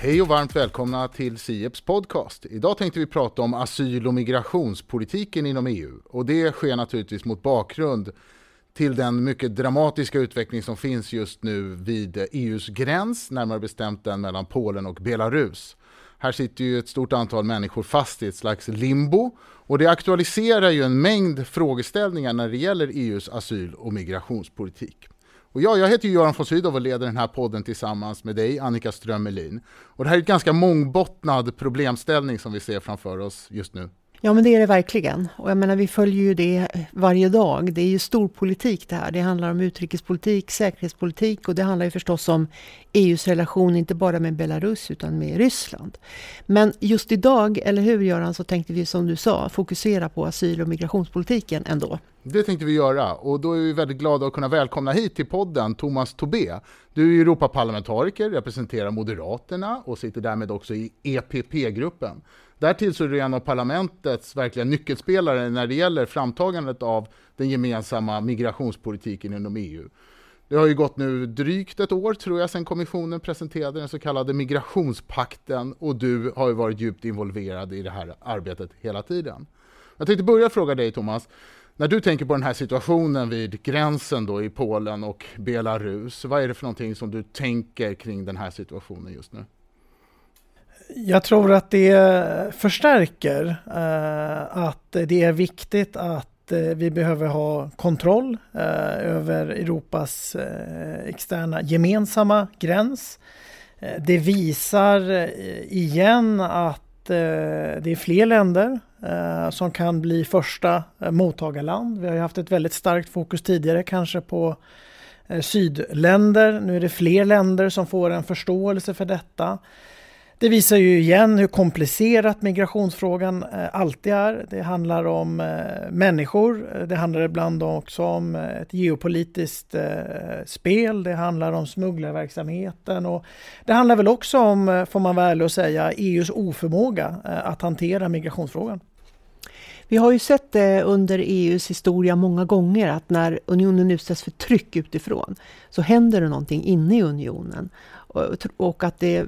Hej och varmt välkomna till Sieps podcast. Idag tänkte vi prata om asyl och migrationspolitiken inom EU. Och det sker naturligtvis mot bakgrund till den mycket dramatiska utveckling som finns just nu vid EUs gräns, närmare bestämt den mellan Polen och Belarus. Här sitter ju ett stort antal människor fast i ett slags limbo och det aktualiserar ju en mängd frågeställningar när det gäller EUs asyl och migrationspolitik. Och jag, jag heter Göran von Sydow och leder den här podden tillsammans med dig, Annika Strömmelin. Och det här är ett ganska mångbottnad problemställning som vi ser framför oss just nu. Ja, men det är det verkligen. Och jag menar, vi följer ju det varje dag. Det är ju storpolitik det här. Det handlar om utrikespolitik, säkerhetspolitik och det handlar ju förstås om EUs relation inte bara med Belarus utan med Ryssland. Men just idag, eller hur Göran, så tänkte vi som du sa fokusera på asyl och migrationspolitiken ändå. Det tänkte vi göra och då är vi väldigt glada att kunna välkomna hit till podden Thomas Tobé. Du är Europaparlamentariker, representerar Moderaterna och sitter därmed också i EPP-gruppen. Därtill så är du en av parlamentets verkliga nyckelspelare när det gäller framtagandet av den gemensamma migrationspolitiken inom EU. Det har ju gått nu drygt ett år tror jag sedan kommissionen presenterade den så kallade migrationspakten och du har ju varit djupt involverad i det här arbetet hela tiden. Jag tänkte börja fråga dig Thomas, när du tänker på den här situationen vid gränsen då i Polen och Belarus, vad är det för någonting som du tänker kring den här situationen just nu? Jag tror att det förstärker eh, att det är viktigt att eh, vi behöver ha kontroll eh, över Europas eh, externa gemensamma gräns. Eh, det visar eh, igen att eh, det är fler länder eh, som kan bli första eh, mottagarland. Vi har haft ett väldigt starkt fokus tidigare kanske på sydländer. Nu är det fler länder som får en förståelse för detta. Det visar ju igen hur komplicerat migrationsfrågan eh, alltid är. Det handlar om eh, människor, det handlar ibland också om eh, ett geopolitiskt spel, det handlar om smugglarverksamheten och det handlar väl också om, får man väl att säga, EUs oförmåga att hantera migrationsfrågan. Vi har ju sett det under EUs historia många gånger att när unionen utsätts för tryck utifrån så händer det någonting inne i unionen och att det är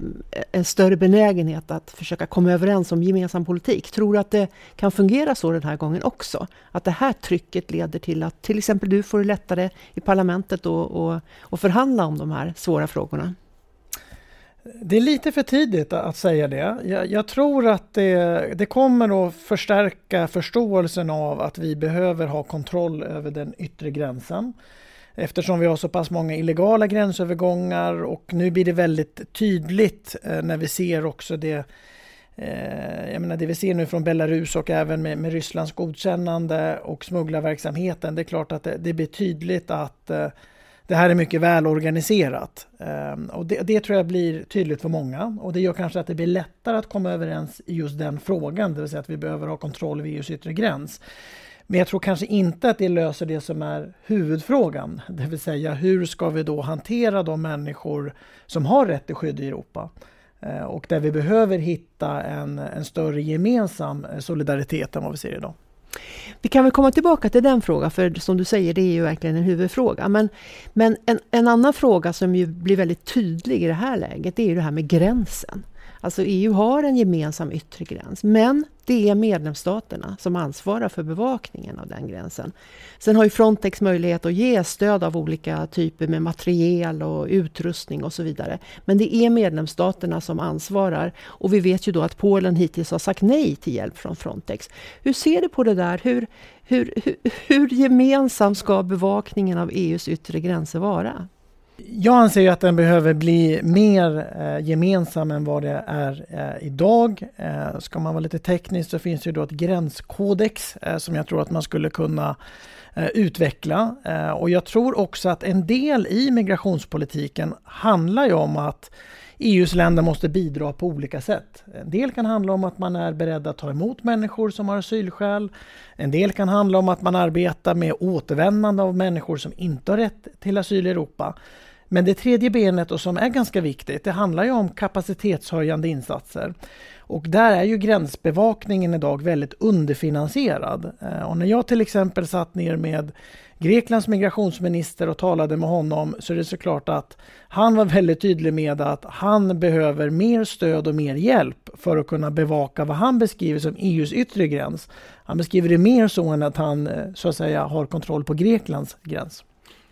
en större benägenhet att försöka komma överens om gemensam politik. Tror du att det kan fungera så den här gången också? Att det här trycket leder till att till exempel du får det lättare i parlamentet och, och, och förhandla om de här svåra frågorna? Det är lite för tidigt att säga det. Jag, jag tror att det, det, kommer att förstärka förståelsen av att vi behöver ha kontroll över den yttre gränsen eftersom vi har så pass många illegala gränsövergångar och nu blir det väldigt tydligt eh, när vi ser också det eh, jag menar det vi ser nu från Belarus och även med, med Rysslands godkännande och smugglarverksamheten. Det är klart att det, det blir tydligt att eh, det här är mycket välorganiserat. Ehm, och det, det, tror jag blir tydligt för många och det gör kanske att det blir lättare att komma överens i just den frågan, det vill säga att vi behöver ha kontroll vid EUs yttre gräns. Men jag tror kanske inte att det löser det som är huvudfrågan, det vill säga hur ska vi då hantera de människor som har rätt till skydd i Europa? Ehm, och där vi behöver hitta en, en större gemensam eh, solidaritet än vad vi ser idag. Vi kan väl komma tillbaka till den frågan, för som du säger, det är ju verkligen en huvudfråga. Men, men en, en annan fråga som ju blir väldigt tydlig i det här läget, det är ju det här med gränsen. Alltså EU har en gemensam yttre gräns, men det är medlemsstaterna som ansvarar för bevakningen av den gränsen. Sen har ju Frontex möjlighet att ge stöd av olika typer med materiel och utrustning och så vidare. Men det är medlemsstaterna som ansvarar och vi vet ju då att Polen hittills har sagt nej till hjälp från Frontex. Hur ser du på det där? Hur, hur, hur, hur gemensam ska bevakningen av EUs yttre gränser vara? Jag anser ju att den behöver bli mer eh, gemensam än vad det är eh, idag. Eh, ska man vara lite teknisk så finns det ju då ett gränskodex eh, som jag tror att man skulle kunna eh, utveckla. Eh, och jag tror också att en del i migrationspolitiken handlar ju om att EUs länder måste bidra på olika sätt. En del kan handla om att man är beredd att ta emot människor som har asylskäl. En del kan handla om att man arbetar med återvändande av människor som inte har rätt till asyl i Europa. Men det tredje benet och som är ganska viktigt, det handlar ju om kapacitetshöjande insatser. Och där är ju gränsbevakningen idag väldigt underfinansierad. Eh, och när jag till exempel satt ner med Greklands migrationsminister och talade med honom så är det såklart att han var väldigt tydlig med att han behöver mer stöd och mer hjälp för att kunna bevaka vad han beskriver som EUs yttre gräns. Han beskriver det mer så än att han eh, så att säga har kontroll på Greklands gräns.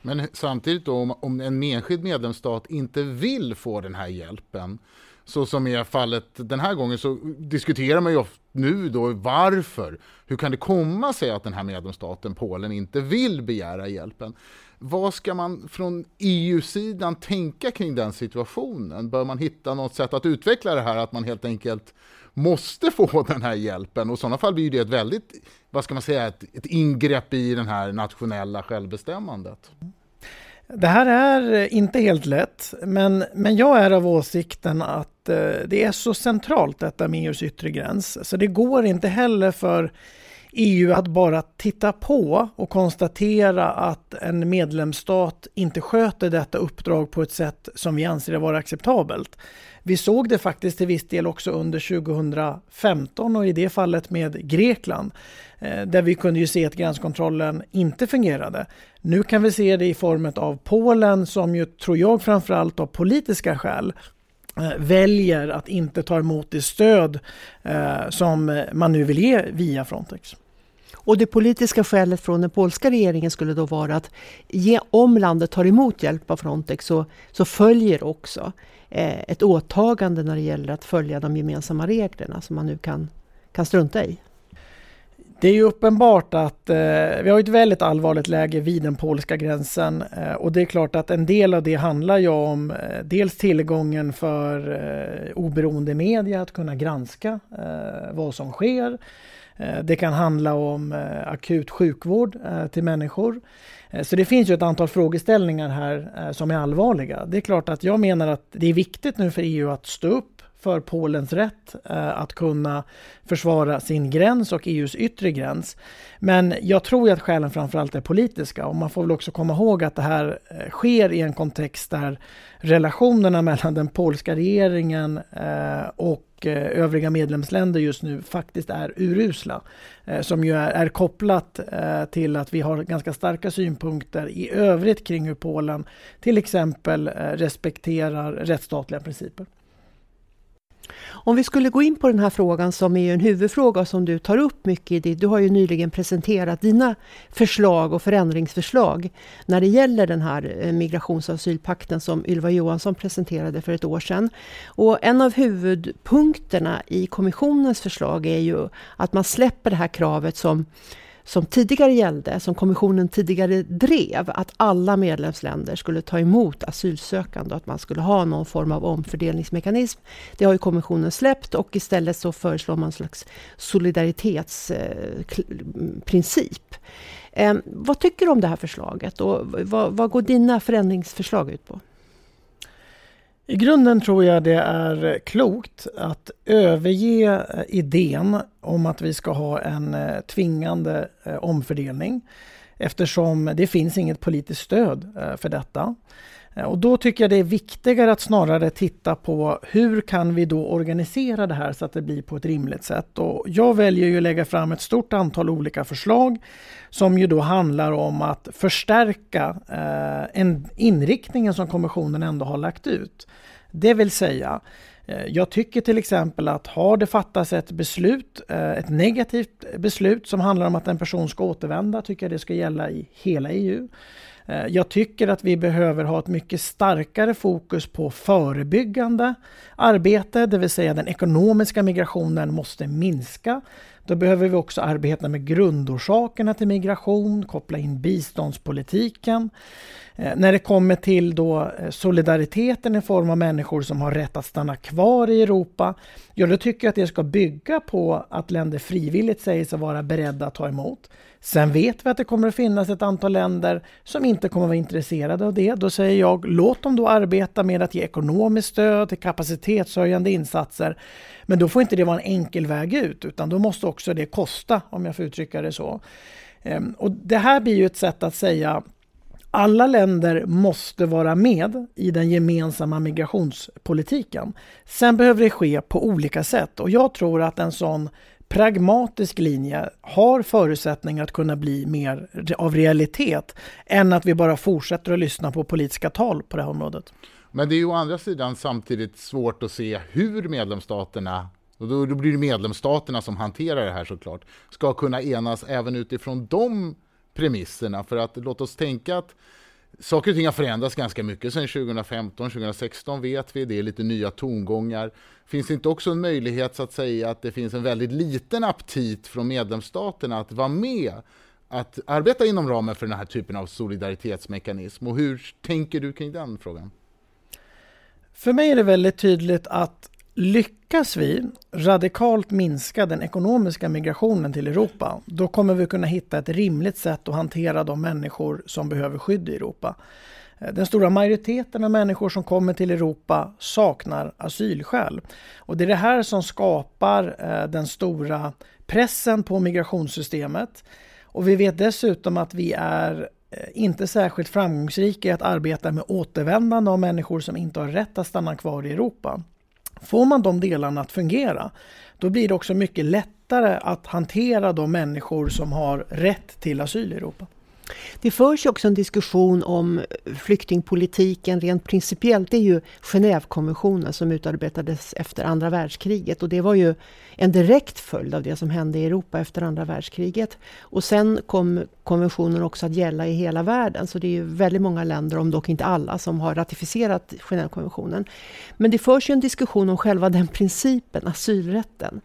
Men samtidigt då, om, om en enskild medlemsstat inte vill få den här hjälpen, så som är fallet den här gången, så diskuterar man ju nu då varför. Hur kan det komma sig att den här medlemsstaten, Polen, inte vill begära hjälpen? Vad ska man från EU-sidan tänka kring den situationen? Bör man hitta något sätt att utveckla det här, att man helt enkelt måste få den här hjälpen? Och i sådana fall blir det ett väldigt, vad ska man säga, ett, ett ingrepp i det här nationella självbestämmandet. Det här är inte helt lätt, men, men jag är av åsikten att eh, det är så centralt detta med EUs yttre gräns, så det går inte heller för EU att bara titta på och konstatera att en medlemsstat inte sköter detta uppdrag på ett sätt som vi anser vara acceptabelt. Vi såg det faktiskt till viss del också under 2015 och i det fallet med Grekland eh, där vi kunde ju se att gränskontrollen inte fungerade. Nu kan vi se det i form av Polen som ju, tror jag, framförallt av politiska skäl Eh, väljer att inte ta emot det stöd eh, som man nu vill ge via Frontex. Och det politiska skälet från den polska regeringen skulle då vara att ge, om landet tar emot hjälp av Frontex så, så följer också eh, ett åtagande när det gäller att följa de gemensamma reglerna som man nu kan, kan strunta i. Det är ju uppenbart att eh, vi har ett väldigt allvarligt läge vid den polska gränsen eh, och det är klart att en del av det handlar ju om eh, dels tillgången för eh, oberoende media att kunna granska eh, vad som sker. Eh, det kan handla om eh, akut sjukvård eh, till människor. Eh, så det finns ju ett antal frågeställningar här som är allvarliga. Det är klart att jag menar att det är viktigt nu för EU att stå upp för Polens rätt eh, att kunna försvara sin gräns och EUs yttre gräns. Men jag tror att skälen framförallt är politiska och man får väl också komma ihåg att det här eh, sker i en kontext där relationerna mellan den polska regeringen eh, och övriga medlemsländer just nu faktiskt är urusla. Som ju är, är kopplat till att vi har ganska starka synpunkter i övrigt kring hur Polen till exempel respekterar rättsstatliga principer. Om vi skulle gå in på den här frågan som är en huvudfråga som du tar upp mycket i ditt, du har ju nyligen presenterat dina förslag och förändringsförslag när det gäller den här eh, migrations och asylpakten som Ylva Johansson presenterade för ett år sedan. Och en av huvudpunkterna i kommissionens förslag är ju att man släpper det här kravet som som tidigare gällde, som kommissionen tidigare drev, att alla medlemsländer skulle ta emot asylsökande och att man skulle ha någon form av omfördelningsmekanism. Det har ju kommissionen släppt och istället så föreslår man en slags solidaritetsprincip. Eh, vad tycker du om det här förslaget och vad, vad går dina förändringsförslag ut på? I grunden tror jag det är klokt att överge eh, idén om att vi ska ha en eh, tvingande eh, omfördelning eftersom det finns inget politiskt stöd för detta. Eh, och då tycker jag det är viktigare att snarare titta på hur kan vi då organisera det här så att det blir på ett rimligt sätt. Och jag väljer ju att lägga fram ett stort antal olika förslag som ju då handlar om att förstärka eh, en inriktningen som kommissionen ändå har lagt ut. Det vill säga, eh, jag tycker till exempel att har det fattats ett beslut, eh, ett negativt beslut som handlar om att en person ska återvända, tycker jag det ska gälla i hela EU. Eh, jag tycker att vi behöver ha ett mycket starkare fokus på förebyggande arbete, det vill säga den ekonomiska migrationen måste minska. Då behöver vi också arbeta med grundorsakerna till migration, koppla in biståndspolitiken. Eh, när det kommer till då eh, solidariteten i form av människor som har rätt att stanna kvar i Europa, ja då tycker jag att det ska bygga på att länder frivilligt säger sig vara beredda att ta emot. Sen vet vi att det kommer att finnas ett antal länder som inte kommer att vara intresserade av det. Då säger jag, låt dem då arbeta med att ge ekonomiskt stöd till kapacitetshöjande insatser. Men då får inte det vara en enkel väg ut, utan då måste också det kosta, om jag får uttrycka det så. Ehm, och det här blir ju ett sätt att säga alla länder måste vara med i den gemensamma migrationspolitiken. Sen behöver det ske på olika sätt och jag tror att en sån pragmatisk linje har förutsättningar att kunna bli mer av realitet än att vi bara fortsätter att lyssna på politiska tal på det här området. Men det är ju å andra sidan samtidigt svårt att se hur medlemsstaterna och då, då blir det medlemsstaterna som hanterar det här såklart, ska kunna enas även utifrån de premisserna. För att låt oss tänka att saker och ting har förändrats ganska mycket sedan 2015, 2016 vet vi, det är lite nya tongångar. Finns det inte också en möjlighet så att säga att det finns en väldigt liten aptit från medlemsstaterna att vara med att arbeta inom ramen för den här typen av solidaritetsmekanism och hur tänker du kring den frågan? För mig är det väldigt tydligt att lyckas vi radikalt minska den ekonomiska migrationen till Europa, då kommer vi kunna hitta ett rimligt sätt att hantera de människor som behöver skydd i Europa. Eh, den stora majoriteten av människor som kommer till Europa saknar asylskäl. Och det är det här som skapar eh, den stora pressen på migrationssystemet. Och vi vet dessutom att vi är eh, inte särskilt framgångsrika i att arbeta med återvändande av människor som inte har rätt att stanna kvar i Europa. Får man de delarna att fungera, då blir det också mycket lättare att hantera de människor som har rätt till asyl i Europa. Det förs också en diskussion om flyktingpolitiken rent principiellt. Det är ju Genèvekonventionen som utarbetades efter andra världskriget och det var ju en direkt följd av det som hände i Europa efter andra världskriget. Och sen kom konventionen också att gälla i hela världen så det är ju väldigt många länder, om dock inte alla, som har ratificerat Genèvekonventionen. Men det förs ju en diskussion om själva den principen, asylrätten.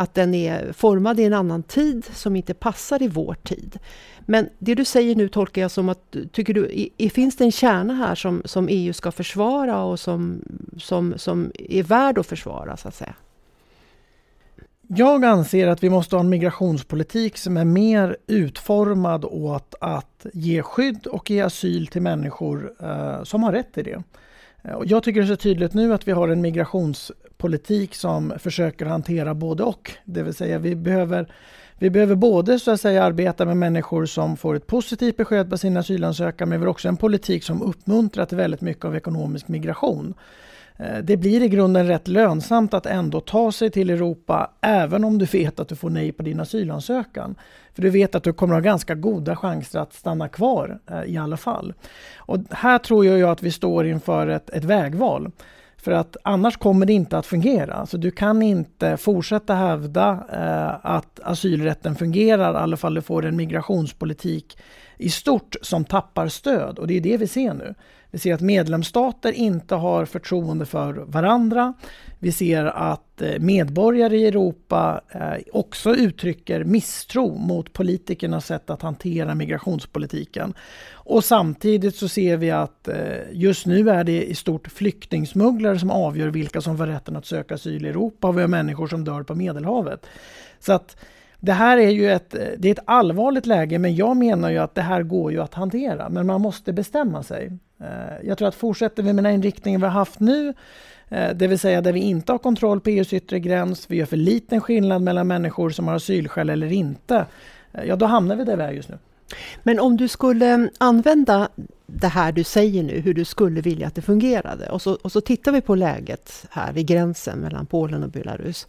Att den är formad i en annan tid som inte passar i vår tid. Men det du säger nu tolkar jag som att, tycker du, finns det en kärna här som, som EU ska försvara och som, som, som är värd att försvara så att säga? Jag anser att vi måste ha en migrationspolitik som är mer utformad åt att ge skydd och ge asyl till människor eh, som har rätt till det. Eh, jag tycker det är så tydligt nu att vi har en migrations politik som försöker hantera både och. Det vill säga vi behöver vi behöver både så att säga arbeta med människor som får ett positivt besked på sin asylansökan, men vi har också en politik som uppmuntrar till väldigt mycket av ekonomisk migration. Eh, det blir i grunden rätt lönsamt att ändå ta sig till Europa även om du vet att du får nej på din asylansökan. För du vet att du kommer att ha ganska goda chanser att stanna kvar eh, i alla fall. Och här tror jag att vi står inför ett, ett vägval. För att annars kommer det inte att fungera. Alltså du kan inte fortsätta hävda eh, att asylrätten fungerar, i alla fall du får en migrationspolitik i stort som tappar stöd. Och det är det vi ser nu. Vi ser att medlemsstater inte har förtroende för varandra. Vi ser att eh, medborgare i Europa eh, också uttrycker misstro mot politikernas sätt att hantera migrationspolitiken. Och samtidigt så ser vi att eh, just nu är det i stort flyktingsmugglare som avgör vilka som får rätten att söka asyl i Europa vi har människor som dör på Medelhavet. Så att det här är ju ett, det är ett allvarligt läge men jag menar ju att det här går ju att hantera men man måste bestämma sig. Eh, jag tror att fortsätter vi med den inriktningen vi har haft nu eh, det vill säga där vi inte har kontroll på EUs yttre gräns, vi gör för liten skillnad mellan människor som har asylskäl eller inte. Eh, ja, då hamnar vi där vi är just nu. Men om du skulle använda det här du säger nu, hur du skulle vilja att det fungerade och så, och så tittar vi på läget här vid gränsen mellan Polen och Belarus.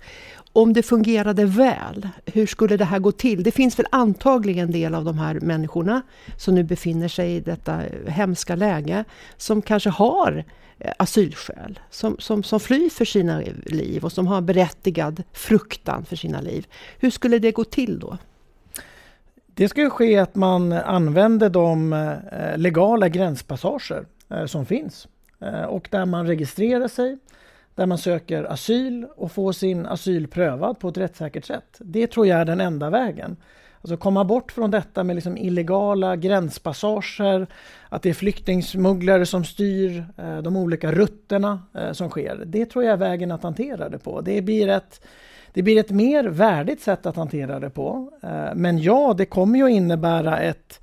Om det fungerade väl, hur skulle det här gå till? Det finns väl antagligen en del av de här människorna som nu befinner sig i detta hemska läge som kanske har eh, asylskäl, som, som, som flyr för sina liv och som har berättigad fruktan för sina liv. Hur skulle det gå till då? Det ska ju ske att man använder de eh, legala gränspassager eh, som finns och där man registrerar sig, där man söker asyl och får sin asyl prövad på ett rättssäkert sätt. Det tror jag är den enda vägen. Alltså komma bort från detta med liksom illegala gränspassager, att det är flyktingsmugglare som styr eh, de olika rutterna eh, som sker. Det tror jag är vägen att hantera det på. Det blir ett, det blir ett mer värdigt sätt att hantera det på. Eh, men ja, det kommer ju att innebära ett,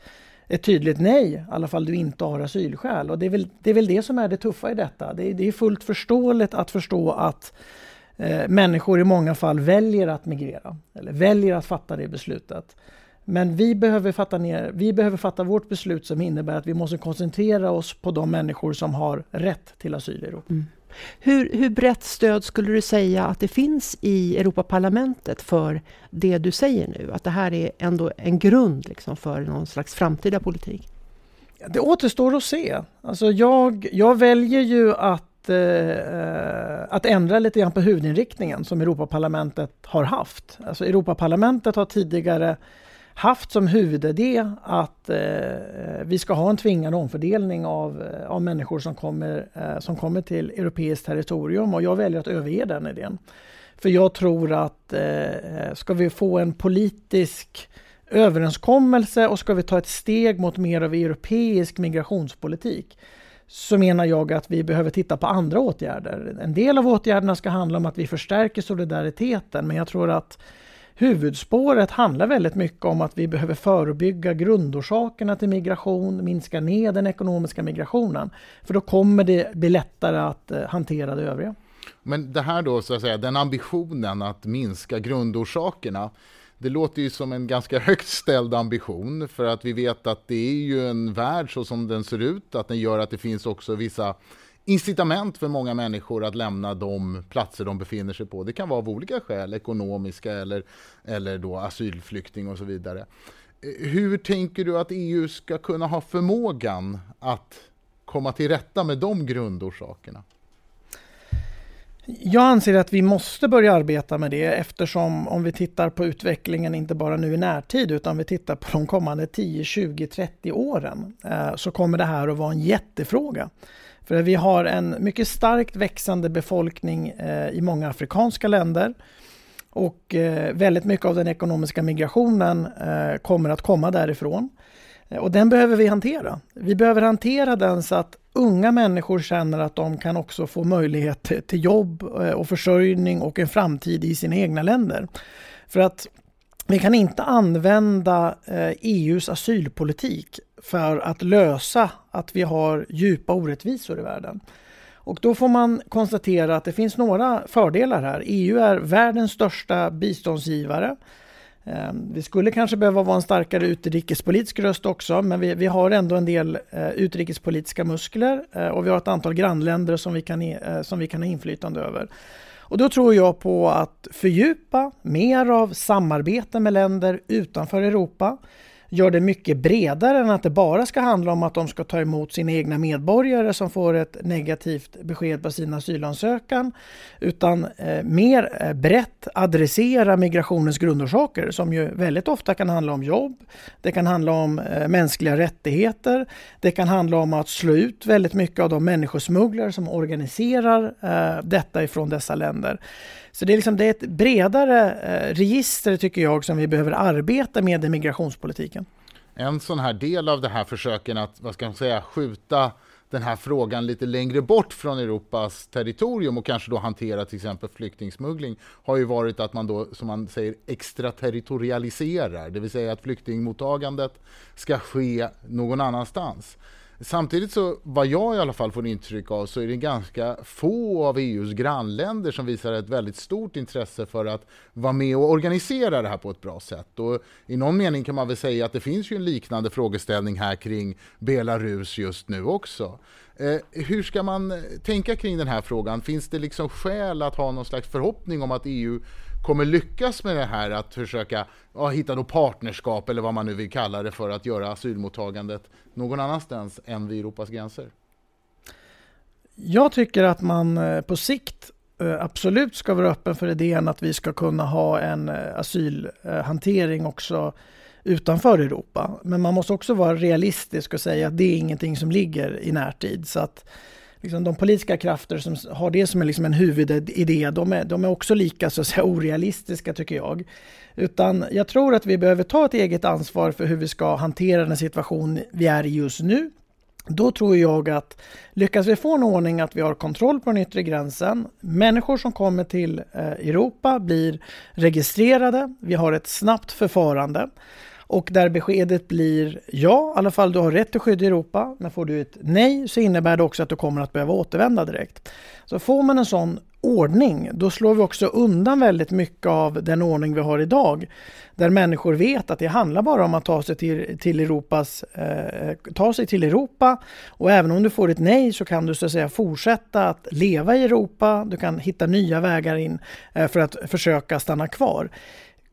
ett tydligt nej, i alla fall du inte har asylskäl. Och det är väl det, är väl det som är det tuffa i detta. Det är, det är fullt förståeligt att förstå att eh, människor i många fall väljer att migrera, eller väljer att fatta det beslutet. Men vi behöver, fatta ner, vi behöver fatta vårt beslut som innebär att vi måste koncentrera oss på de människor som har rätt till asyl i Europa. Mm. Hur, hur brett stöd skulle du säga att det finns i Europaparlamentet för det du säger nu? Att det här är ändå en grund liksom för någon slags framtida politik? Det återstår att se. Alltså jag, jag väljer ju att, eh, att ändra lite grann på huvudinriktningen som Europaparlamentet har haft. Alltså Europaparlamentet har tidigare haft som huvudidé att eh, vi ska ha en tvingande omfördelning av, eh, av människor som kommer, eh, som kommer till europeiskt territorium och jag väljer att överge den idén. För jag tror att eh, eh, ska vi få en politisk överenskommelse och ska vi ta ett steg mot mer av europeisk migrationspolitik så menar jag att vi behöver titta på andra åtgärder. En del av åtgärderna ska handla om att vi förstärker solidariteten men jag tror att huvudspåret handlar väldigt mycket om att vi behöver förebygga grundorsakerna till migration, minska ner den ekonomiska migrationen. För då kommer det bli lättare att eh, hantera det övriga. Men det här då, så att säga, den ambitionen att minska grundorsakerna, det låter ju som en ganska högt ställd ambition för att vi vet att det är ju en värld så som den ser ut, att den gör att det finns också vissa incitament för många människor att lämna de platser de befinner sig på. Det kan vara av olika skäl, ekonomiska eller, eller då asylflykting och så vidare. Eh, hur tänker du att EU ska kunna ha förmågan att komma till rätta med de grundorsakerna? Jag anser att vi måste börja arbeta med det eftersom om vi tittar på utvecklingen inte bara nu i närtid utan vi tittar på de kommande 10, 20, 30 åren eh, så kommer det här att vara en jättefråga. För vi har en mycket starkt växande befolkning eh, i många afrikanska länder och eh, väldigt mycket av den ekonomiska migrationen eh, kommer att komma därifrån. Eh, och den behöver vi hantera. Vi behöver hantera den så att unga människor känner att de kan också få möjlighet till jobb eh, och försörjning och en framtid i sina egna länder. För att vi kan inte använda EUs asylpolitik för att lösa att vi har djupa orättvisor i världen. Och då får man konstatera att det finns några fördelar här. EU är världens största biståndsgivare. Eh, vi skulle kanske behöva vara en starkare utrikespolitisk röst också, men vi, vi har ändå en del eh, utrikespolitiska muskler eh, och vi har ett antal grannländer som vi, kan, som vi kan ha inflytande över. Och då tror jag på att fördjupa mer av samarbete med länder utanför Europa gör det mycket bredare än att det bara ska handla om att de ska ta emot sina egna medborgare som får ett negativt besked på sin asylansökan. Utan eh, mer eh, brett adressera migrationens grundorsaker som ju väldigt ofta kan handla om jobb. Det kan handla om eh, mänskliga rättigheter. Det kan handla om att slå ut väldigt mycket av de människosmugglare som organiserar eh, detta ifrån dessa länder. Så det är, liksom, det är ett bredare eh, register tycker jag som vi behöver arbeta med i migrationspolitiken. En sån här del av det här försöken att vad ska man säga, skjuta den här frågan lite längre bort från Europas territorium och kanske då hantera till exempel flyktingsmuggling har ju varit att man då, som man säger, extraterritorialiserar, det vill säga att flyktingmottagandet ska ske någon annanstans. Samtidigt så, vad jag i alla fall får intryck av, så är det ganska få av EUs grannländer som visar ett väldigt stort intresse för att vara med och organisera det här på ett bra sätt. Och I någon mening kan man väl säga att det finns ju en liknande frågeställning här kring Belarus just nu också. Eh, hur ska man tänka kring den här frågan? Finns det liksom skäl att ha någon slags förhoppning om att EU kommer lyckas med det här att försöka ja, hitta då partnerskap eller vad man nu vill kalla det för att göra asylmottagandet någon annanstans än vid Europas gränser? Jag tycker att man eh, på sikt eh, absolut ska vara öppen för idén att vi ska kunna ha en eh, asylhantering också utanför Europa. Men man måste också vara realistisk och säga att det är ingenting som ligger i närtid. Så att liksom, de politiska krafter som har det som är liksom en huvudidé, de är, de är också lika så att säga, orealistiska tycker jag. Utan jag tror att vi behöver ta ett eget ansvar för hur vi ska hantera den situation vi är i just nu. Då tror jag att lyckas vi få en ordning att vi har kontroll på den yttre gränsen, människor som kommer till eh, Europa blir registrerade, vi har ett snabbt förfarande och där beskedet blir ja, i alla fall du har rätt till skydd i Europa. Men får du ett nej så innebär det också att du kommer att behöva återvända direkt. Så får man en sån ordning, då slår vi också undan väldigt mycket av den ordning vi har idag. Där människor vet att det handlar bara om att ta sig till, till, Europas, eh, ta sig till Europa. Och även om du får ett nej så kan du så att säga fortsätta att leva i Europa. Du kan hitta nya vägar in eh, för att försöka stanna kvar.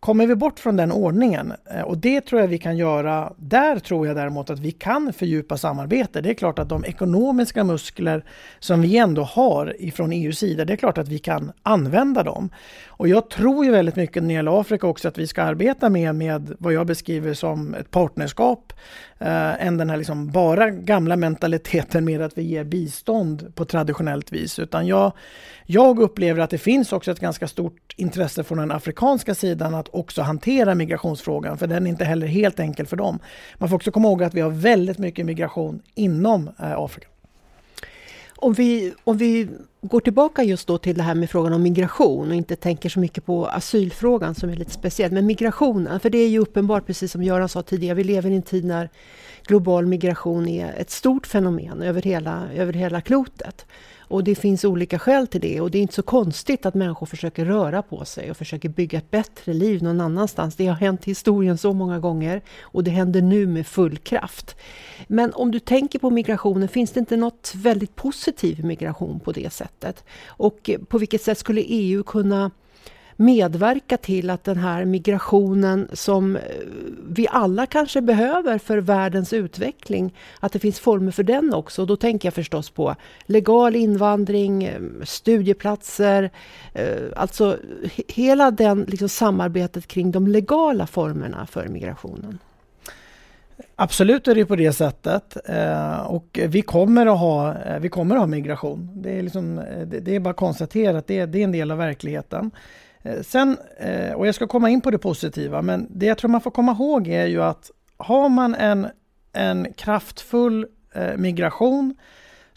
Kommer vi bort från den ordningen, eh, och det tror jag vi kan göra, där tror jag däremot att vi kan fördjupa samarbete. Det är klart att de ekonomiska muskler som vi ändå har ifrån EUs sida, det är klart att vi kan använda dem. Och jag tror ju väldigt mycket när det gäller Afrika också att vi ska arbeta med, med vad jag beskriver som ett partnerskap, eh, än den här liksom bara gamla mentaliteten med att vi ger bistånd på traditionellt vis. Utan jag, jag upplever att det finns också ett ganska stort intresse från den afrikanska sidan att också hantera migrationsfrågan, för den är inte heller helt enkel för dem. Man får också komma ihåg att vi har väldigt mycket migration inom eh, Afrika. Om vi, om vi går tillbaka just då till det här med frågan om migration och inte tänker så mycket på asylfrågan som är lite speciell, men migrationen, för det är ju uppenbart, precis som Göran sa tidigare, vi lever i en tid när global migration är ett stort fenomen över hela, över hela klotet. Och det finns olika skäl till det och det är inte så konstigt att människor försöker röra på sig och försöker bygga ett bättre liv någon annanstans. Det har hänt i historien så många gånger och det händer nu med full kraft. Men om du tänker på migrationen, finns det inte något väldigt positivt med migration på det sättet? Och på vilket sätt skulle EU kunna medverka till att den här migrationen som eh, vi alla kanske behöver för världens utveckling, att det finns former för den också. Och då tänker jag förstås på legal invandring, eh, studieplatser, eh, alltså hela den liksom, samarbetet kring de legala formerna för migrationen. Absolut är det på det sättet eh, och vi kommer att ha, eh, vi kommer att ha migration. Det är, liksom, eh, det är bara att konstatera att det, det är en del av verkligheten. Sen, och jag ska komma in på det positiva, men det jag tror man får komma ihåg är ju att har man en, en kraftfull eh, migration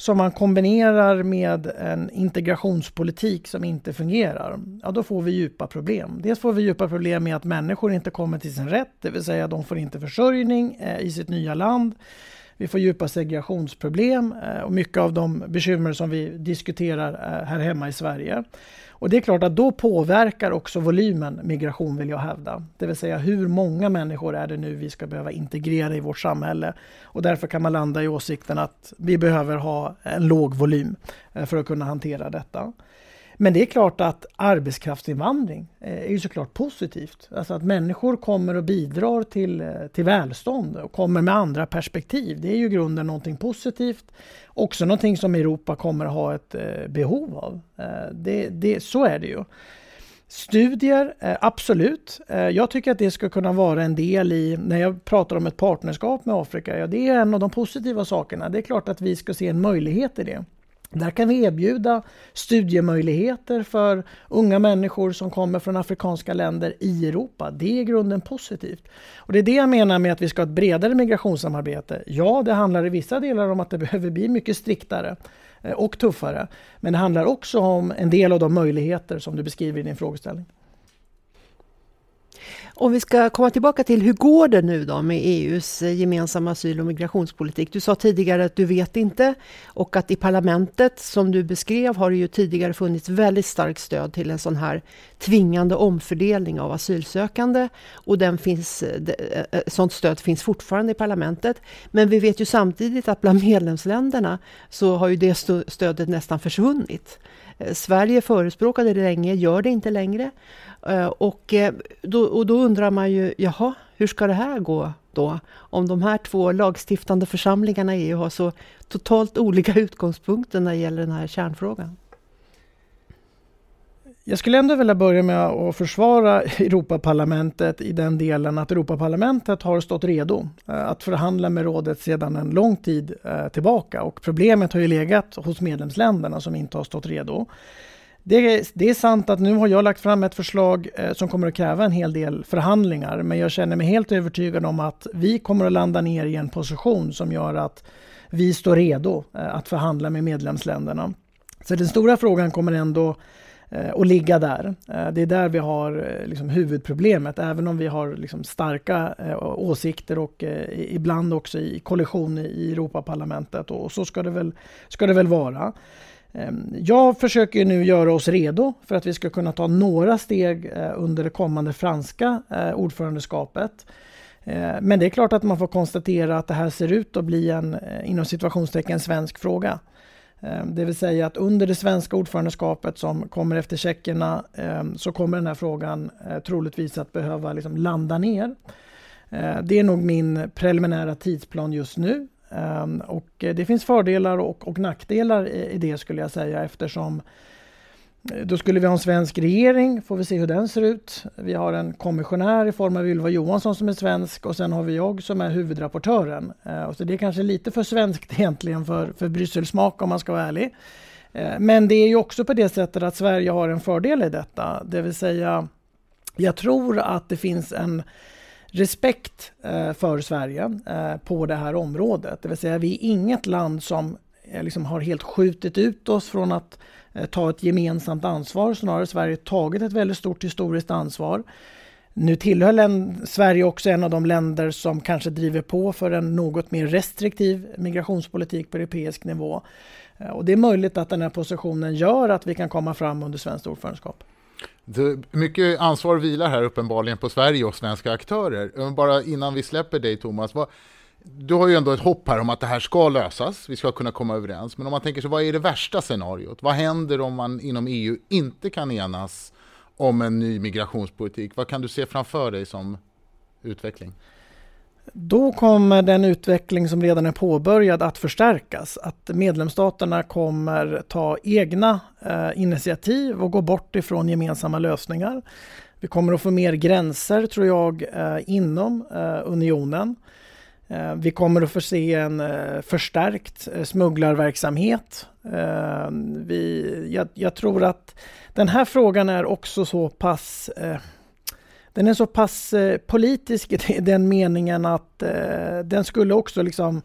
som man kombinerar med en integrationspolitik som inte fungerar, ja då får vi djupa problem. Dels får vi djupa problem med att människor inte kommer till sin rätt, det vill säga de får inte försörjning eh, i sitt nya land. Vi får djupa segregationsproblem eh, och mycket av de bekymmer som vi diskuterar eh, här hemma i Sverige. Och det är klart att då påverkar också volymen migration vill jag hävda. Det vill säga hur många människor är det nu vi ska behöva integrera i vårt samhälle. Och därför kan man landa i åsikten att vi behöver ha en låg volym eh, för att kunna hantera detta. Men det är klart att arbetskraftsinvandring eh, är ju såklart positivt. Alltså att människor kommer och bidrar till, eh, till välstånd och kommer med andra perspektiv. Det är ju i grunden någonting positivt. Också någonting som Europa kommer att ha ett eh, behov av. Det, det, så är det ju. Studier, absolut. Jag tycker att det ska kunna vara en del i, när jag pratar om ett partnerskap med Afrika, ja, det är en av de positiva sakerna. Det är klart att vi ska se en möjlighet i det. Där kan vi erbjuda studiemöjligheter för unga människor som kommer från afrikanska länder i Europa. Det är i grunden positivt. Och det är det jag menar med att vi ska ha ett bredare migrationssamarbete. Ja, det handlar i vissa delar om att det behöver bli mycket striktare eh, och tuffare. Men det handlar också om en del av de möjligheter som du beskriver i din frågeställning. Om vi ska komma tillbaka till hur går det nu då med EUs eh, gemensamma asyl och migrationspolitik? Du sa tidigare att du vet inte och att i parlamentet som du beskrev har det ju tidigare funnits väldigt starkt stöd till en sån här tvingande omfördelning av asylsökande och den finns, eh, eh, sånt stöd finns fortfarande i parlamentet. Men vi vet ju samtidigt att bland medlemsländerna så har ju det stödet nästan försvunnit. Sverige förespråkade det länge, gör det inte längre. Eh, och eh, då, och då undrar man ju, jaha, hur ska det här gå då? Om de här två lagstiftande församlingarna i EU har så totalt olika utgångspunkter när det gäller den här kärnfrågan. Jag skulle ändå vilja börja med att försvara Europaparlamentet i den delen att Europaparlamentet har stått redo eh, att förhandla med rådet sedan en lång tid eh, tillbaka och problemet har ju legat hos medlemsländerna som inte har stått redo. Det är, det är sant att nu har jag lagt fram ett förslag eh, som kommer att kräva en hel del förhandlingar, men jag känner mig helt övertygad om att vi kommer att landa ner i en position som gör att vi står redo att förhandla med medlemsländerna. Så den stora frågan kommer ändå Eh, och ligga där. Eh, det är där vi har eh, liksom, huvudproblemet, även om vi har liksom, starka åsikter och ibland också i kollision i Europaparlamentet och så ska det väl, ska det väl vara. Ehm, jag försöker nu göra oss redo för att vi ska kunna ta några steg under det kommande franska ordförandeskapet. Men det är klart att man får konstatera att det här ser ut att bli en, inom situationstecken, svensk fråga. Ehm, det vill säga att under det svenska ordförandeskapet som kommer efter tjeckerna ehm, så kommer den här frågan eh, troligtvis att behöva liksom landa ner. Ehm, det är nog min preliminära tidsplan just nu. Och eh, det finns fördelar och, och nackdelar i, i, det skulle jag säga eftersom då skulle vi ha en svensk regering, får vi se hur den ser ut. Vi har en kommissionär i form av Ylva Johansson som är svensk och sen har vi jag som är huvudrapportören. Eh, så det är kanske lite för svenskt egentligen för, för Brysselsmak om man ska vara ärlig. Eh, men det är ju också på det sättet att Sverige har en fördel i detta, det vill säga jag tror att det finns en respekt eh, för Sverige eh, på det här området. Det vill säga vi är inget land som liksom har helt skjutit ut oss från att Eh, ta ett gemensamt ansvar. Snarare har Sverige tagit ett väldigt stort historiskt ansvar. Nu tillhör Sverige också en av de länder som kanske driver på för en något mer restriktiv migrationspolitik på europeisk nivå. Eh, och det är möjligt att den här positionen gör att vi kan komma fram under svenskt ordförandeskap. Det, mycket ansvar vilar här uppenbarligen på Sverige och svenska aktörer. Eh, bara innan vi släpper dig Thomas, vad, du har ju ändå ett hopp här om att det här ska lösas, vi ska kunna komma överens. Men om man tänker sig, vad är det värsta scenariot? Vad händer om man inom EU inte kan enas om en ny migrationspolitik? Vad kan du se framför dig som utveckling? Då kommer den utveckling som redan är påbörjad att förstärkas. Att medlemsstaterna kommer ta egna eh, initiativ och gå bort ifrån gemensamma lösningar. Vi kommer att få mer gränser, tror jag, eh, inom eh, unionen. Eh, vi kommer att få se en eh, förstärkt eh, smugglarverksamhet. Vi, jag, jag, tror att den här frågan är också så pass den är så pass politisk i den meningen att den skulle också liksom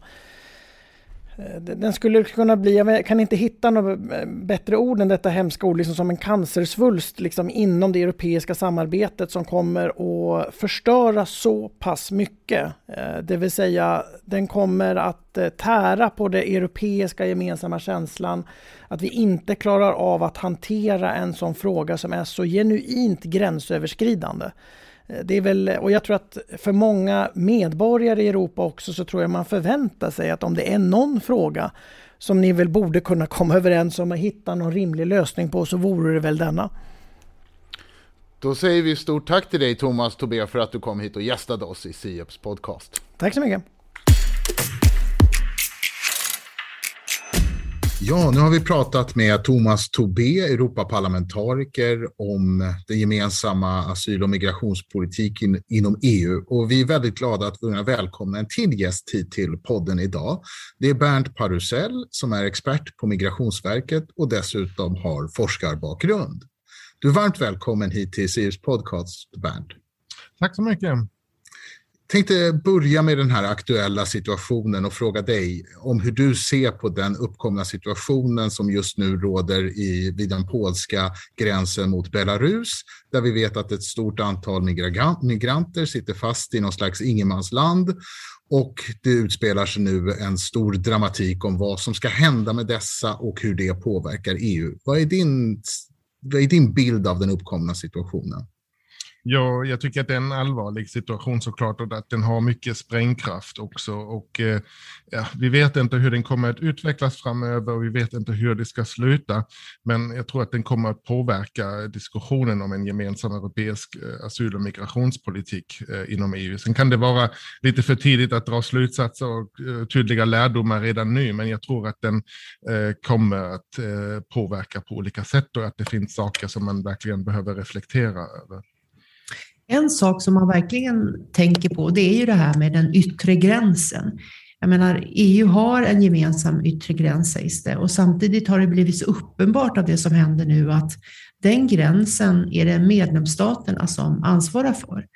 Eh, den skulle kunna bli, jag kan inte hitta något eh, bättre ord än detta hemska ord, liksom som en cancersvulst liksom inom det europeiska samarbetet som kommer att förstöra så pass mycket. Eh, det vill säga, den kommer att tära på den europeiska gemensamma känslan att vi inte klarar av att hantera en sån fråga som är så genuint gränsöverskridande. Eh, det är väl, och jag tror att för många medborgare i Europa också så tror jag man förväntar sig att om det är någon fråga som ni väl borde kunna komma överens om och hitta någon rimlig lösning på så vore det väl denna. Då säger vi stort tack till dig Thomas Tobé för att du kom hit och gästade oss i Sieps podcast. Tack så mycket. Ja, nu har vi pratat med Thomas Tobé, Europaparlamentariker, om den gemensamma asyl och migrationspolitiken inom EU. Och vi är väldigt glada att kunna välkomna en till gäst hit till podden idag. Det är Bernt Parusell som är expert på Migrationsverket och dessutom har forskarbakgrund. Du är varmt välkommen hit till CIUs podcast, Bernt. Tack så mycket tänkte börja med den här aktuella situationen och fråga dig om hur du ser på den uppkomna situationen som just nu råder i, vid den polska gränsen mot Belarus, där vi vet att ett stort antal migranter sitter fast i någon slags ingenmansland och det utspelar sig nu en stor dramatik om vad som ska hända med dessa och hur det påverkar EU. Vad är din, vad är din bild av den uppkomna situationen? Ja, jag tycker att det är en allvarlig situation såklart och att den har mycket sprängkraft också. Och, eh, ja, vi vet inte hur den kommer att utvecklas framöver och vi vet inte hur det ska sluta. Men jag tror att den kommer att påverka diskussionen om en gemensam europeisk eh, asyl och migrationspolitik eh, inom EU. Sen kan det vara lite för tidigt att dra slutsatser och eh, tydliga lärdomar redan nu, men jag tror att den eh, kommer att eh, påverka på olika sätt och att det finns saker som man verkligen behöver reflektera över. En sak som man verkligen tänker på, det är ju det här med den yttre gränsen. Jag menar, EU har en gemensam yttre gräns sägs det och samtidigt har det blivit så uppenbart av det som händer nu att den gränsen är det medlemsstaterna som ansvarar för.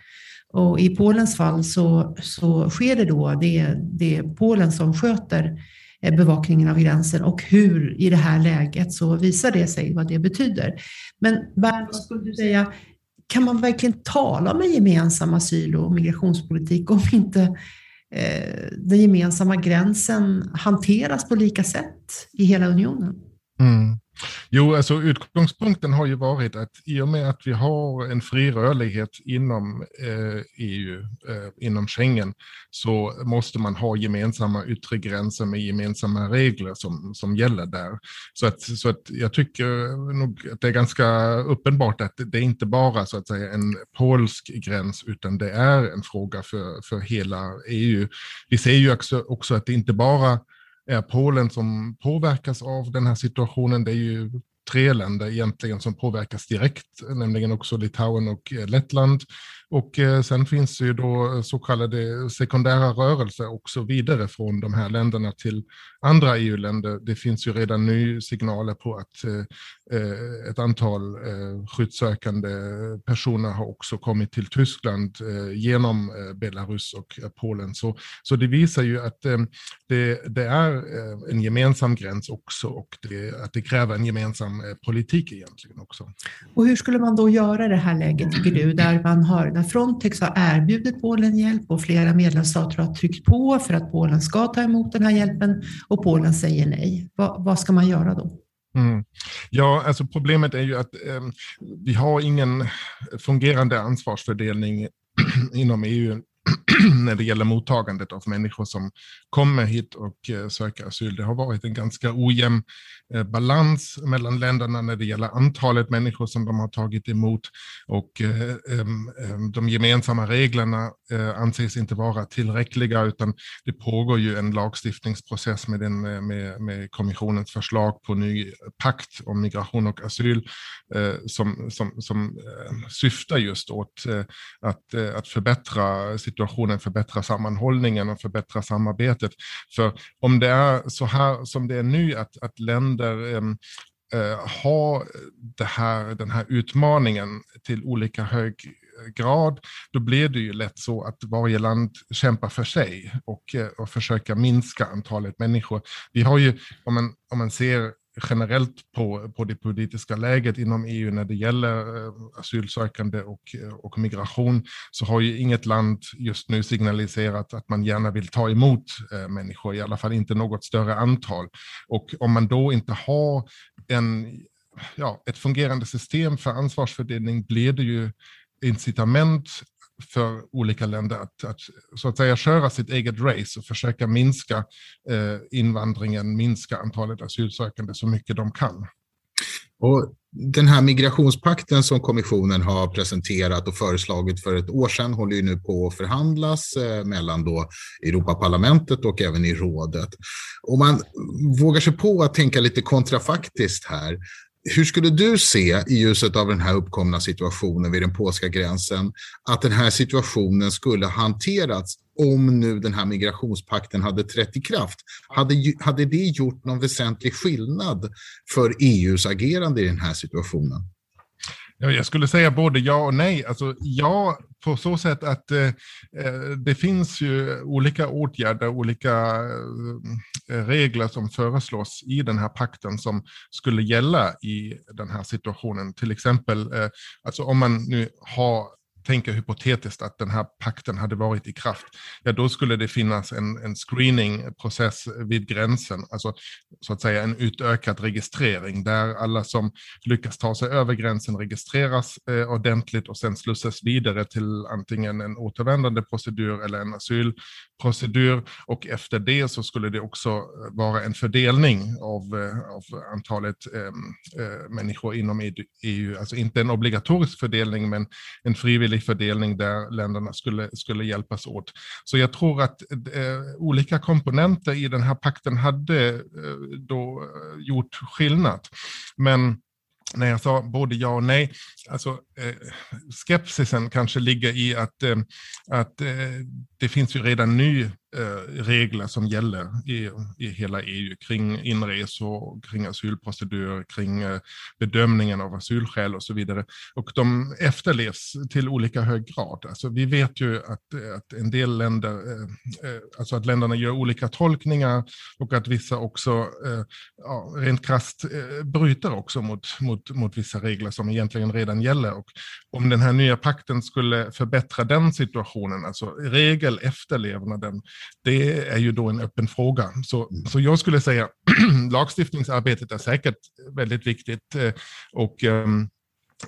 Och i Polens fall så, så sker det då, det, det är Polen som sköter eh, bevakningen av gränsen och hur i det här läget så visar det sig vad det betyder. Men Bernt, vad skulle du säga, kan man verkligen tala om en gemensam asyl och migrationspolitik om inte eh, den gemensamma gränsen hanteras på lika sätt i hela unionen? Mm. Jo, alltså utgångspunkten har ju varit att i och med att vi har en fri rörlighet inom eh, EU, eh, inom Schengen, så måste man ha gemensamma yttre gränser med gemensamma regler som, som gäller där. Så att, så att jag tycker nog att det är ganska uppenbart att det är inte bara så att säga en polsk gräns, utan det är en fråga för, för hela EU. Vi ser ju också, också att det inte bara är Polen som påverkas av den här situationen. Det är ju tre länder egentligen som påverkas direkt, nämligen också Litauen och eh, Lettland. Och eh, sen finns det ju då eh, så kallade sekundära rörelser också vidare från de här länderna till andra EU-länder. Det finns ju redan nu signaler på att eh, ett antal skyddssökande personer har också kommit till Tyskland genom Belarus och Polen. Så, så det visar ju att det, det är en gemensam gräns också och det, att det kräver en gemensam politik egentligen också. Och hur skulle man då göra det här läget, tycker du, där man har när Frontex har erbjudit Polen hjälp och flera medlemsstater har tryckt på för att Polen ska ta emot den här hjälpen och Polen säger nej. vad, vad ska man göra då? Mm. Ja, alltså problemet är ju att eh, vi har ingen fungerande ansvarsfördelning inom EU när det gäller mottagandet av människor som kommer hit och eh, söker asyl. Det har varit en ganska ojämn eh, balans mellan länderna när det gäller antalet människor som de har tagit emot och eh, de gemensamma reglerna anses inte vara tillräckliga utan det pågår ju en lagstiftningsprocess med, den, med, med kommissionens förslag på ny pakt om migration och asyl som, som, som syftar just åt att, att förbättra situationen, förbättra sammanhållningen och förbättra samarbetet. För om det är så här som det är nu, att, att länder eh, har det här, den här utmaningen till olika hög grad, då blir det ju lätt så att varje land kämpar för sig och, eh, och försöker minska antalet människor. Vi har ju, om man, om man ser generellt på, på det politiska läget inom EU när det gäller eh, asylsökande och, eh, och migration så har ju inget land just nu signaliserat att man gärna vill ta emot eh, människor, i alla fall inte något större antal. Och om man då inte har en, ja, ett fungerande system för ansvarsfördelning blir det ju incitament för olika länder att, att, så att säga köra sitt eget race och försöka minska eh, invandringen, minska antalet asylsökande så mycket de kan. Och den här migrationspakten som kommissionen har presenterat och föreslagit för ett år sedan håller ju nu på att förhandlas eh, mellan då Europaparlamentet och även i rådet. Om man vågar sig på att tänka lite kontrafaktiskt här hur skulle du se i ljuset av den här uppkomna situationen vid den polska gränsen att den här situationen skulle hanterats om nu den här migrationspakten hade trätt i kraft? Hade, hade det gjort någon väsentlig skillnad för EUs agerande i den här situationen? Jag skulle säga både ja och nej. Alltså ja, på så sätt att eh, eh, det finns ju olika åtgärder, olika eh, eh, regler som föreslås i den här pakten som skulle gälla i den här situationen. Till exempel, eh, alltså om man nu har tänker hypotetiskt att den här pakten hade varit i kraft, ja då skulle det finnas en, en screeningprocess vid gränsen, alltså så att säga en utökad registrering där alla som lyckas ta sig över gränsen registreras eh, ordentligt och sen slussas vidare till antingen en återvändande procedur eller en asylprocedur. Och efter det så skulle det också eh, vara en fördelning av, eh, av antalet eh, eh människor inom EU, alltså inte en obligatorisk fördelning men en frivillig rimlig fördelning där länderna skulle, skulle hjälpas åt. Så jag tror att eh, olika komponenter i den här pakten hade eh, då eh, gjort skillnad. Men när jag sa både ja och nej, alltså eh, skepsisen kanske ligger i att, eh, att eh, det finns ju redan nu Eh, regler som gäller i, i hela EU kring inresor, kring asylprocedurer, kring eh, bedömningen av asylskäl och så vidare. Och de efterlevs till olika hög grad. Alltså vi vet ju att, att en del länder, eh, eh alltså att länderna gör olika tolkningar och att vissa också eh, ja, rent krasst eh, bryter också mot, mot, mot vissa regler som egentligen redan gäller. Och om den här nya pakten skulle förbättra den situationen, alltså regel efterlevnaden, det är ju då en öppen fråga. Så, så jag skulle säga lagstiftningsarbetet är säkert väldigt viktigt eh, och ehm,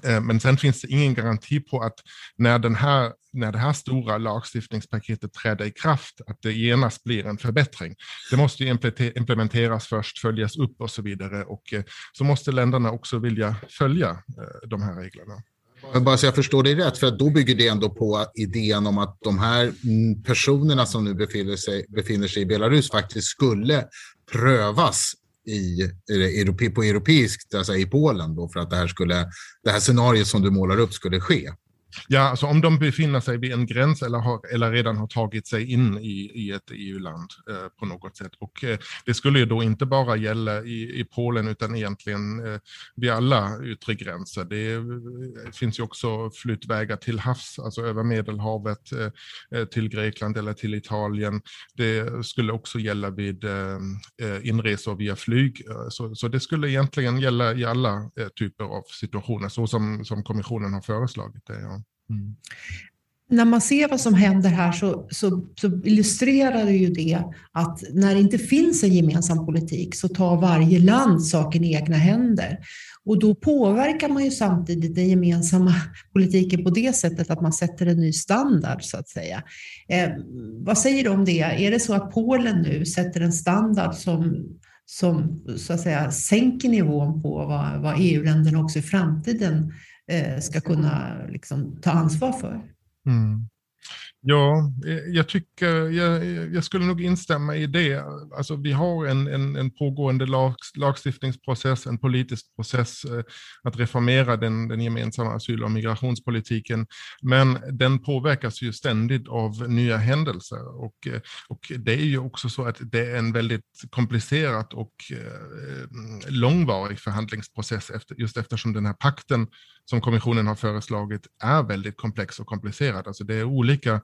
eh, men sen finns det ingen garanti på att när, den här, när det här stora lagstiftningspaketet träder i kraft, att det genast blir en förbättring. Det måste ju implementeras först, följas upp och så vidare. Och eh, så måste länderna också vilja följa de här reglerna. Bara så jag förstår dig rätt, för då bygger det ändå på idén om att de här mm, personerna som nu befinner sig, befinner sig i Belarus faktiskt skulle prövas i, på europeiskt, alltså i Polen då, för att det här, skulle, det här scenariot som du målar upp skulle ske. Ja, alltså om de befinner sig vid en gräns eller, har, eller redan har tagit sig in i, i ett EU-land eh, på något sätt. Och eh, det skulle ju då inte bara gälla i, i Polen utan egentligen eh, vid alla yttre gränser. Det eh, finns ju också flyttvägar till havs, alltså över Medelhavet eh, eh, till Grekland eller till Italien. Det skulle också gälla vid eh, inresor via flyg. Så, så, det skulle egentligen gälla i alla typer av situationer, så som, som kommissionen har föreslagit det. Ja. Mm. När man ser vad som händer här så, så, så illustrerar det ju det att när det inte finns en gemensam politik så tar varje land saken i egna händer. Och då påverkar man ju samtidigt den gemensamma politiken på det sättet att man sätter en ny standard så att säga. Eh, vad säger du om det? Är det så att Polen nu sätter en standard som som så att säga sänker nivån på vad, vad EU-länderna också i framtiden Eh, ska kunna liksom, ta ansvar för. Mm. Ja, eh, jag tycker, jag, jag, skulle nog instämma i det. Alltså, vi har en, en, en pågående lag, lagstiftningsprocess, en politisk process eh, att reformera den, den gemensamma asyl och migrationspolitiken. Men den påverkas ju ständigt av nya händelser. Och, eh, och det är ju också så att det är en väldigt komplicerad och eh, långvarig förhandlingsprocess efter, just eftersom den här pakten som kommissionen har föreslagit är väldigt komplex och komplicerad. Alltså det är olika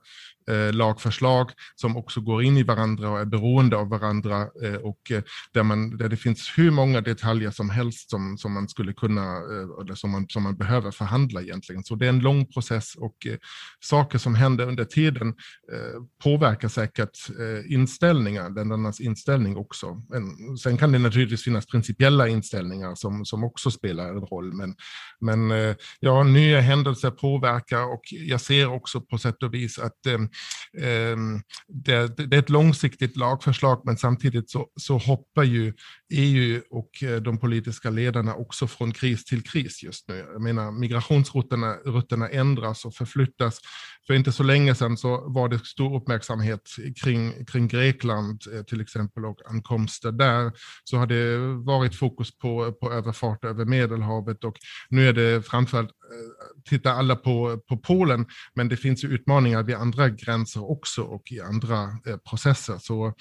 eh, lagförslag som också går in i varandra och är beroende av varandra eh, och eh, där, man, där det finns hur många detaljer som helst som, som man skulle kunna, eh, eller som man, som man behöver förhandla egentligen. Så det är en lång process och eh, saker som händer under tiden eh, påverkar säkert eh, inställningar, ländernas inställning också. Men sen kan det naturligtvis finnas principiella inställningar som, som också spelar en roll, men, men eh, ja, nya händelser påverkar och jag ser också på sätt och vis att eh, ehm, det, det, är ett långsiktigt lagförslag, men samtidigt så, så hoppar ju EU och eh, de politiska ledarna också från kris till kris just nu. Jag menar, migrationsrutterna ändras och förflyttas. För inte så länge sedan så var det stor uppmärksamhet kring, kring Grekland eh, till exempel och ankomster där. Så har det varit fokus på, på överfart över Medelhavet och nu är det framförallt eh, tittar alla på, på Polen, men det finns ju utmaningar vid andra gränser också och i andra eh, processer. Så,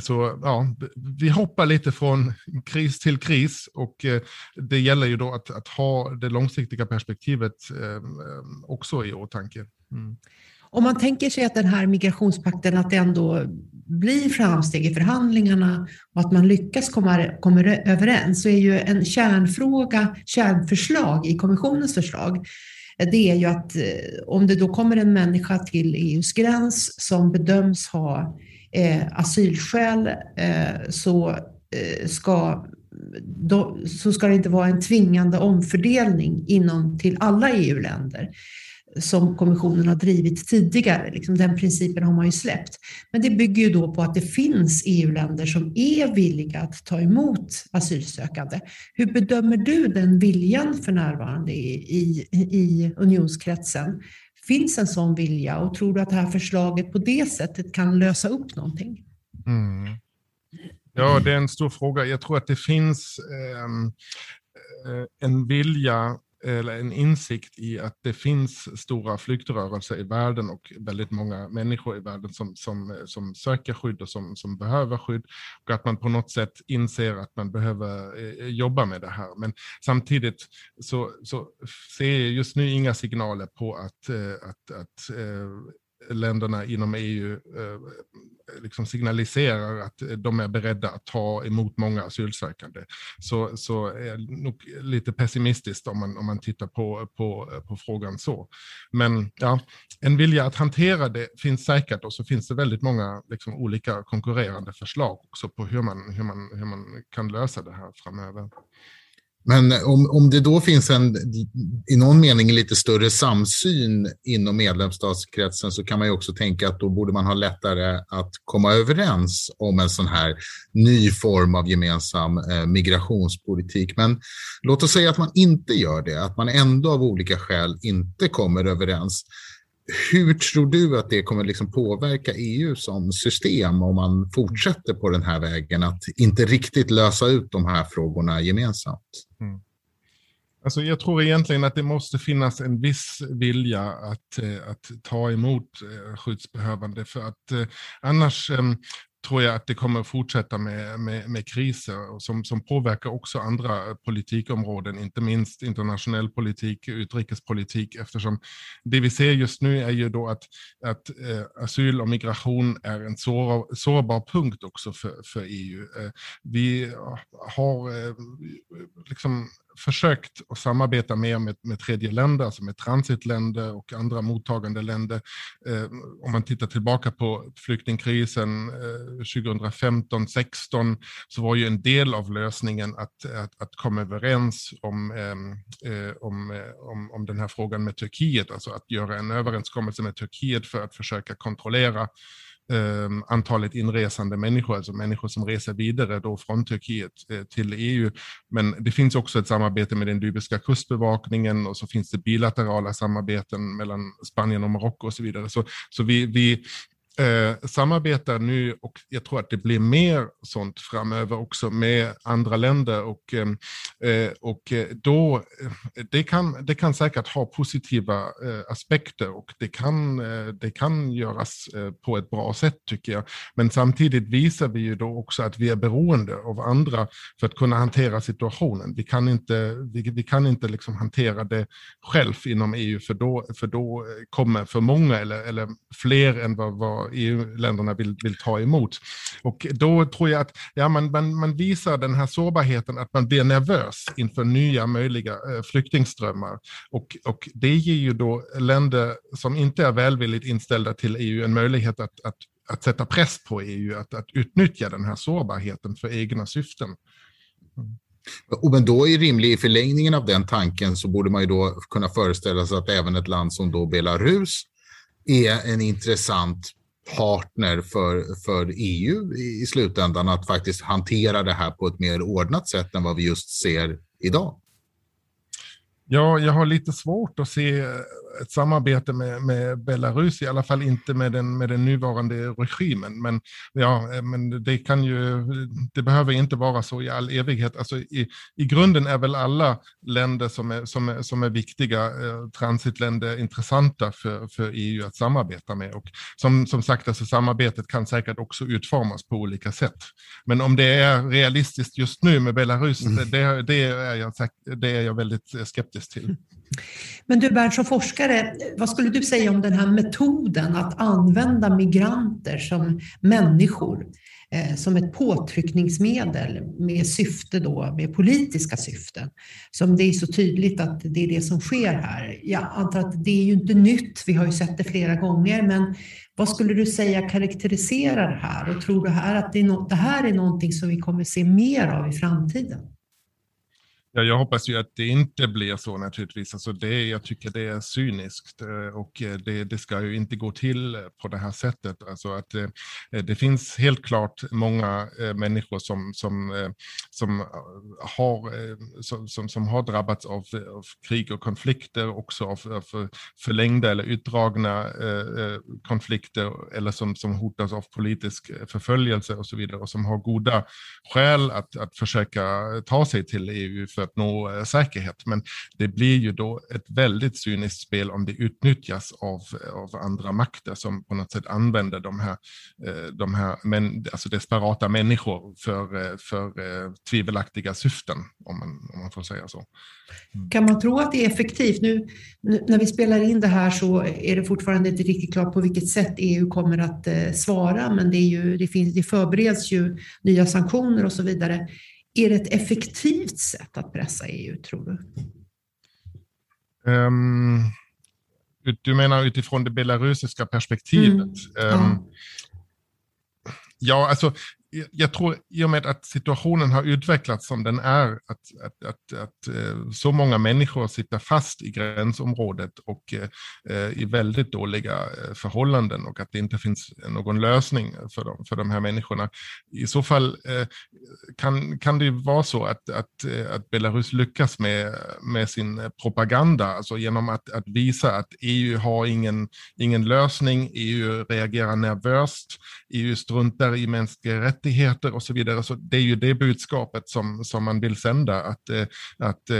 så ja, vi hoppar lite från kris till kris och eh, det gäller ju då att, att ha det långsiktiga perspektivet eh, också i åtanke. Mm. Om man tänker sig att den här migrationspakten, att det ändå blir framsteg i förhandlingarna och att man lyckas komma komma överens, så är ju en kärnfråga, kärnförslag i kommissionens förslag, det är ju att eh, om det då kommer en människa till EUs gräns som bedöms ha eh, asylskäl eh, så, eh, ska, då, så ska det inte vara en tvingande omfördelning inom till alla EU-länder som kommissionen har drivit tidigare. Liksom den principen har man ju släppt. Men det bygger ju då på att det finns EU-länder som är villiga att ta emot asylsökande. Hur bedömer du den viljan för närvarande i, i, i unionskretsen? Finns en sån vilja och tror du att det här förslaget på det sättet kan lösa upp någonting? Mm. Ja, det är en stor fråga. Jag tror att det finns ehm, eh, en vilja eller en insikt i att det finns stora flyktrörelser i världen och väldigt många människor i världen som, som, som söker skydd och som, som behöver skydd. Och att man på något sätt inser att man behöver eh, jobba med det här. Men samtidigt så, så ser jag just nu inga signaler på att, eh, att, att eh, länderna inom EU eh, liksom signaliserar att de är beredda att ta emot många asylsökande. Så, så är det nog lite pessimistiskt om man, om man tittar på, på, på frågan så. Men ja, en vilja att hantera det finns säkert och så finns det väldigt många liksom, olika konkurrerande förslag också på hur man, hur, man, hur man kan lösa det här framöver. Men om, om det då finns en, i någon mening, lite större samsyn inom medlemsstatskretsen så kan man ju också tänka att då borde man ha lättare att komma överens om en sån här ny form av gemensam eh, migrationspolitik. Men låt oss säga att man inte gör det, att man ändå av olika skäl inte kommer överens. Hur tror du att det kommer liksom påverka EU som system om man fortsätter på den här vägen att inte riktigt lösa ut de här frågorna gemensamt? Mm. Alltså jag tror egentligen att det måste finnas en viss vilja att, eh, att ta emot eh, skyddsbehövande för att eh, annars ehm, tror jag att det kommer fortsätta med, med, med kriser som, som påverkar också andra politikområden, inte minst internationell politik, utrikespolitik, eftersom det vi ser just nu är ju då att, att eh, asyl och migration är en sår, sårbar punkt också för, för EU. Eh, vi har eh, liksom försökt att samarbeta mer med, med tredje länder, alltså med transitländer och andra mottagande länder. Eh, om man tittar tillbaka på flyktingkrisen eh, 2015-16 så var ju en del av lösningen att, att, att komma överens om, ehm, eh, om, eh, om, om den här frågan med Turkiet, alltså att göra en överenskommelse med Turkiet för att försöka kontrollera Ehm, antalet inresande människor, alltså människor som reser vidare då från Turkiet eh, till EU. Men det finns också ett samarbete med den libyska kustbevakningen och så finns det bilaterala samarbeten mellan Spanien och Marocko och så vidare. Så, så vi, vi eh, samarbetar nu och jag tror att det blir mer sånt framöver också med andra länder och, eh, eh och eh, då, eh, det kan, det kan säkert ha positiva eh, aspekter och det kan, det kan göras på ett bra sätt tycker jag. Men samtidigt visar vi ju då också att vi är beroende av andra för att kunna hantera situationen. Vi kan inte, vi, vi kan inte liksom hantera det själv inom EU för då, för då kommer för många eller, eller fler än vad, vad EU-länderna vill, vill ta emot. Och då tror jag att ja, man, man, man visar den här sårbarheten, att man blir nervös inför nya möjliga eh, flyktingströmmar. Och, och det ger ju då länder som inte är välvilligt inställda till EU en möjlighet att, att, att sätta press på EU, att, att utnyttja den här sårbarheten för egna syften. Mm. Och Men då är rimlig i förlängningen av den tanken så borde man ju då kunna föreställa sig att även ett land som då Belarus är en intressant partner för, för EU i slutändan att faktiskt hantera det här på ett mer ordnat sätt än vad vi just ser idag? Ja, jag har lite svårt att se ett samarbete med, med Belarus, i alla fall inte med den, med den nuvarande regimen. Men, ja, men det, kan ju, det behöver inte vara så i all evighet. Alltså i, I grunden är väl alla länder som är, som är, som är viktiga eh, transitländer intressanta för, för EU att samarbeta med. Och som, som sagt, alltså, samarbetet kan säkert också utformas på olika sätt. Men om det är realistiskt just nu med Belarus, mm. det, det, är jag, det är jag väldigt skeptisk till. Men du Bernt, som forskare, vad skulle du säga om den här metoden att använda migranter som människor eh, som ett påtryckningsmedel med syfte då, med politiska syften. Som det är så tydligt att det är det som sker här. Jag antar att det är ju inte nytt, vi har ju sett det flera gånger, men vad skulle du säga karaktäriserar det här? Och tror du här att det, är no det här är någonting som vi kommer se mer av i framtiden? Ja, jag hoppas ju att det inte blir så naturligtvis. Alltså det, jag tycker det är cyniskt eh, och eh, det, det ska ju inte gå till eh, på det här sättet. Alltså att det, det finns helt klart många människor som, som, som, har, som, som har drabbats av, av krig och konflikter, också av, av förlängda eller utdragna konflikter eller som, som hotas av politisk förföljelse och så vidare och som har goda skäl att, att försöka ta sig till EU för att nå eh, säkerhet. Men det blir ju då ett väldigt cyniskt spel om det utnyttjas av, av andra makter som på något sätt använder de här, eh, de här men, alltså desperata människor för, eh, för tvivelaktiga syften, om man, om man får säga så. Mm. Kan man tro att det är effektivt? Nu, när vi spelar in det här så är det fortfarande inte riktigt klart på vilket sätt EU kommer att svara, men det, är ju, det, finns, det förbereds ju nya sanktioner och så vidare. Är det ett effektivt sätt att pressa EU, tror du? Um, du menar utifrån det belarusiska perspektivet? Mm. Um, ja. alltså jag tror i och med att situationen har utvecklats som den är, att, att, att, att eh, så många människor sitter fast i gränsområdet och eh, i väldigt dåliga eh, förhållanden och att det inte finns någon lösning för de, för de här människorna. I så fall eh, kan, kan det vara så att, att, att Belarus lyckas med, med sin propaganda, alltså genom att, att visa att EU har ingen, ingen lösning, EU reagerar nervöst, EU struntar i mänskliga rättigheter rättigheter och så vidare. Så det är ju det budskapet som, som man vill sända, att, eh, att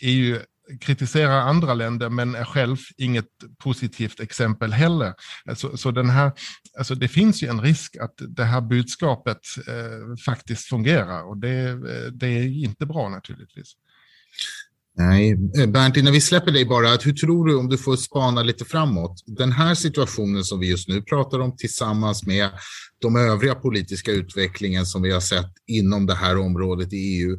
EU eh, kritiserar andra länder men är själv inget positivt exempel heller. Så, så den här, alltså det finns ju en risk att det här budskapet eh, faktiskt fungerar och det, eh, det är inte bra naturligtvis. Nej, eh, Bernt, innan vi släpper dig bara, hur tror du om du får spana lite framåt? Den här situationen som vi just nu pratar om tillsammans med de övriga politiska utvecklingen som vi har sett inom det här området i EU.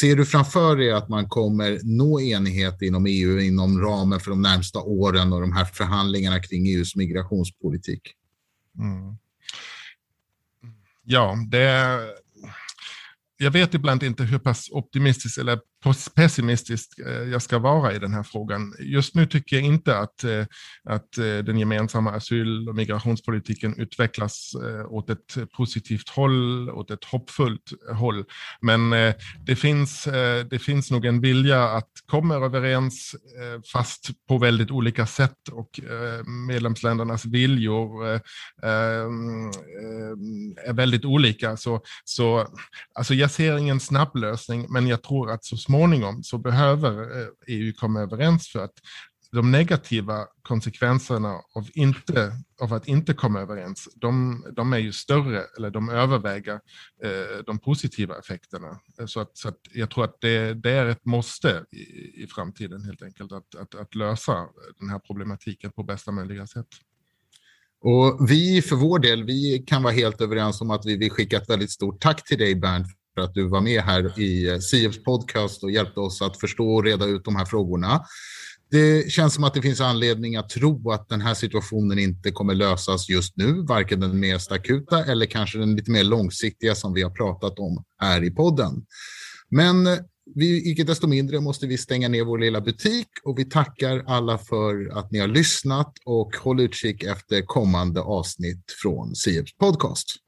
Ser du framför dig att man kommer nå enighet inom EU inom ramen för de närmsta åren och de här förhandlingarna kring EUs migrationspolitik? Mm. Ja, det, jag vet ibland inte hur pass optimistisk eller pessimistisk eh, jag ska vara i den här frågan. Just nu tycker jag inte att, eh, att eh, den gemensamma asyl och migrationspolitiken utvecklas åt ett positivt håll, åt ett hoppfullt håll. Men det finns, det finns nog en vilja att komma överens, fast på väldigt olika sätt och medlemsländernas viljor är väldigt olika. Så, så alltså jag ser ingen snabb lösning, men jag tror att så småningom så behöver eh, EU komma överens för att de negativa konsekvenserna av, inte, av att inte komma överens, de, de är ju större, eller de överväger eh, de positiva effekterna. Eh, så, att, så att jag tror att det, det är ett måste i, i framtiden helt enkelt, att, att, att lösa den här problematiken på bästa möjliga sätt. Och vi för vår del, vi kan vara helt överens om att vi vill skicka ett väldigt stort tack till dig Bernt för att du var med här i eh, Sieps podcast och hjälpte oss att förstå och reda ut de här frågorna. Det känns som att det finns anledning att tro att den här situationen inte kommer lösas just nu, varken den mest akuta eller kanske den lite mer långsiktiga som vi har pratat om här i podden. Men eh, vi, icke desto mindre måste vi stänga ner vår lilla butik och vi tackar alla för att ni har lyssnat och håll utkik efter kommande avsnitt från Sieps podcast.